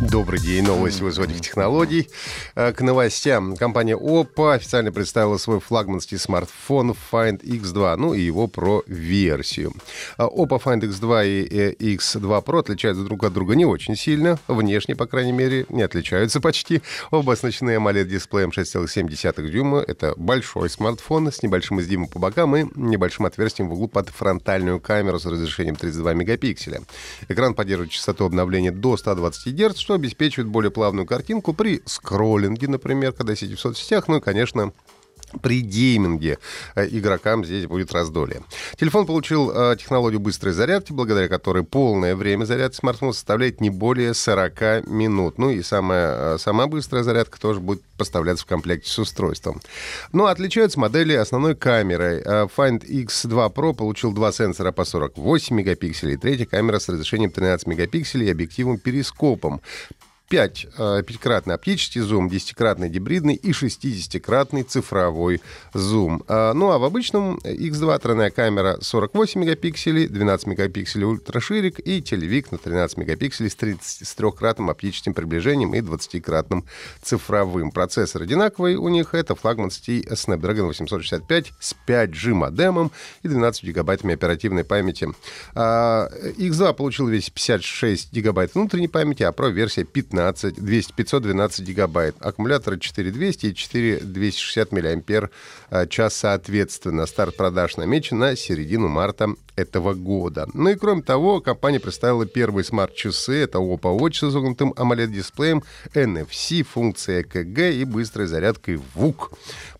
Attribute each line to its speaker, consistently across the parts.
Speaker 1: Добрый день. Новости высоких технологий. Э, к новостям. Компания Oppo официально представила свой флагманский смартфон Find X2, ну и его Pro-версию. Э, Oppo Find X2 и X2 Pro отличаются друг от друга не очень сильно. Внешне, по крайней мере, не отличаются почти. Оба оснащены AMOLED-дисплеем 6,7 дюйма. Это большой смартфон с небольшим изгибом по бокам и небольшим отверстием в углу под фронтальную камеру с разрешением 32 мегапикселя. Экран поддерживает частоту обновления до 120 Гц, что обеспечивает более плавную картинку при скроллинге, например, когда сидите в соцсетях, ну и, конечно, при гейминге э, игрокам здесь будет раздолье. Телефон получил э, технологию быстрой зарядки, благодаря которой полное время зарядки смартфона составляет не более 40 минут. Ну и самая, э, сама быстрая зарядка тоже будет поставляться в комплекте с устройством. Но отличаются модели основной камерой. Find X2 Pro получил два сенсора по 48 мегапикселей, третья камера с разрешением 13 мегапикселей и объективом перископом. 5, э, пятикратный оптический зум, 10-кратный гибридный и 60-кратный цифровой зум. А, ну а в обычном X2 тройная камера 48 мегапикселей, 12 мегапикселей ультраширик и телевик на 13 мегапикселей с, 30, с трехкратным оптическим приближением и 20-кратным цифровым. Процессор одинаковый у них, это флагманский Snapdragon 865 с 5G модемом и 12 гигабайтами оперативной памяти. А, X2 получил весь 56 гигабайт внутренней памяти, а Pro версия 15 15, 200, 512 гигабайт. Аккумуляторы 4200 и 4260 миллиампер а, час соответственно. Старт продаж намечен на середину марта этого года. Ну и кроме того, компания представила первые смарт-часы. Это Oppo Watch с изогнутым AMOLED-дисплеем, NFC, функция ЭКГ и быстрой зарядкой ВУК.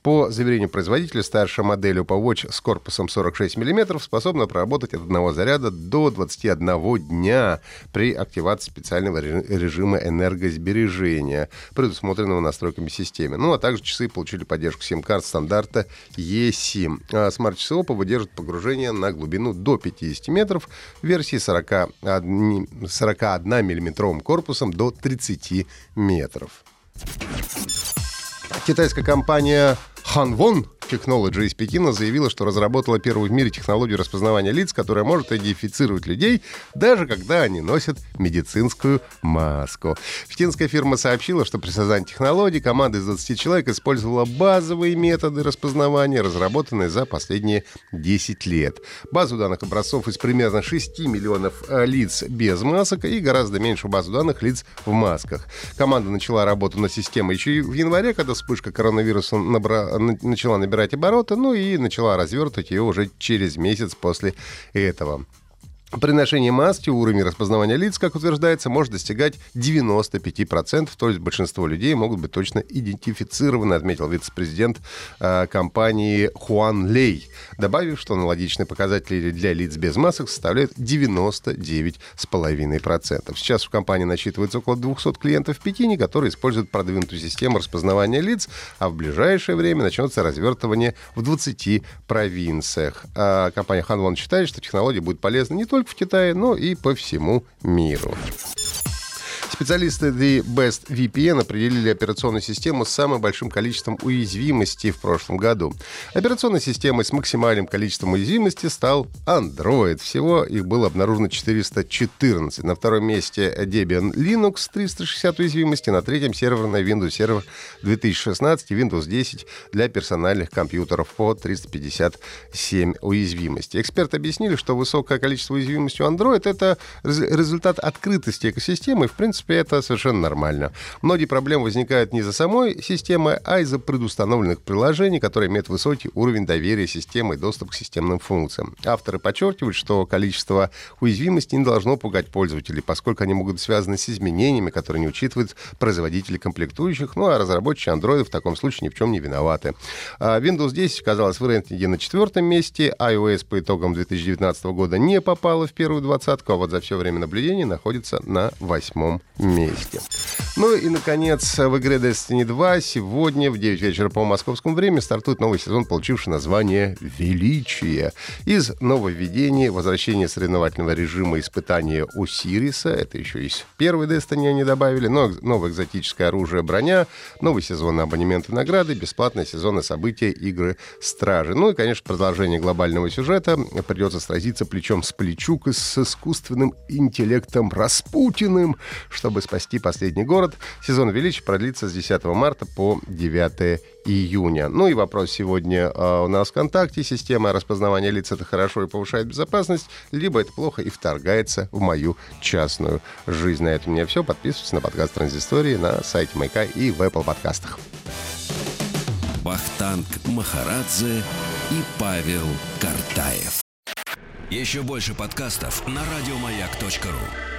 Speaker 1: По заверению производителя, старшая модель Oppo Watch с корпусом 46 мм способна проработать от одного заряда до 21 дня при активации специального режима энергосбережения, предусмотренного настройками системы. Ну, а также часы получили поддержку SIM-карт стандарта eSIM. А смарт-часы Oppo выдержат погружение на глубину до 50 метров в версии 41, 41 миллиметровым корпусом до 30 метров. Китайская компания Hanwon Technology из Пекина заявила, что разработала первую в мире технологию распознавания лиц, которая может идентифицировать людей, даже когда они носят медицинскую маску. Пекинская фирма сообщила, что при создании технологии команда из 20 человек использовала базовые методы распознавания, разработанные за последние 10 лет. Базу данных образцов из примерно 6 миллионов э, лиц без масок и гораздо меньше базу данных лиц в масках. Команда начала работу над системой еще в январе, когда вспышка коронавируса набра... начала набирать набирать обороты, ну и начала развертывать ее уже через месяц после этого. При ношении маски уровень распознавания лиц, как утверждается, может достигать 95%, то есть большинство людей могут быть точно идентифицированы, отметил вице-президент э, компании Хуан Лей, добавив, что аналогичные показатели для лиц без масок составляют 99,5%. Сейчас в компании насчитывается около 200 клиентов в Пекине, которые используют продвинутую систему распознавания лиц, а в ближайшее время начнется развертывание в 20 провинциях. А компания Ханвон считает, что технология будет полезна не только только в Китае, но и по всему миру. Специалисты The Best VPN определили операционную систему с самым большим количеством уязвимостей в прошлом году. Операционной системой с максимальным количеством уязвимости стал Android. Всего их было обнаружено 414. На втором месте Debian Linux 360 уязвимостей, на третьем серверная Windows Server 2016 и Windows 10 для персональных компьютеров по 357 уязвимостей. Эксперты объяснили, что высокое количество уязвимостей у Android — это результат открытости экосистемы в принципе, это совершенно нормально. Многие проблемы возникают не из-за самой системы, а из-за предустановленных приложений, которые имеют высокий уровень доверия системы и доступ к системным функциям. Авторы подчеркивают, что количество уязвимостей не должно пугать пользователей, поскольку они могут быть связаны с изменениями, которые не учитывают производители комплектующих, ну а разработчики Android в таком случае ни в чем не виноваты. А Windows 10 оказалась в рейтинге на четвертом месте, iOS по итогам 2019 года не попала в первую двадцатку, а вот за все время наблюдения находится на восьмом месте. Ну и, наконец, в игре Destiny 2 сегодня в 9 вечера по московскому времени стартует новый сезон, получивший название «Величие». Из нововведений возвращение соревновательного режима испытания Осириса, это еще из первой Destiny они добавили, но новое экзотическое оружие, броня, новый сезон абонементы награды, бесплатные сезоны события игры Стражи. Ну и, конечно, продолжение глобального сюжета. Придется сразиться плечом с плечу с искусственным интеллектом Распутиным, чтобы спасти последний город. Сезон величия продлится с 10 марта по 9 июня. Ну и вопрос сегодня э, у нас ВКонтакте. Система распознавания лиц это хорошо и повышает безопасность, либо это плохо и вторгается в мою частную жизнь. На этом у меня все. Подписывайтесь на подкаст Транзистории на сайте Майка и в Apple подкастах.
Speaker 2: Вахтанг Махарадзе и Павел Картаев. Еще больше подкастов на радиомаяк.ру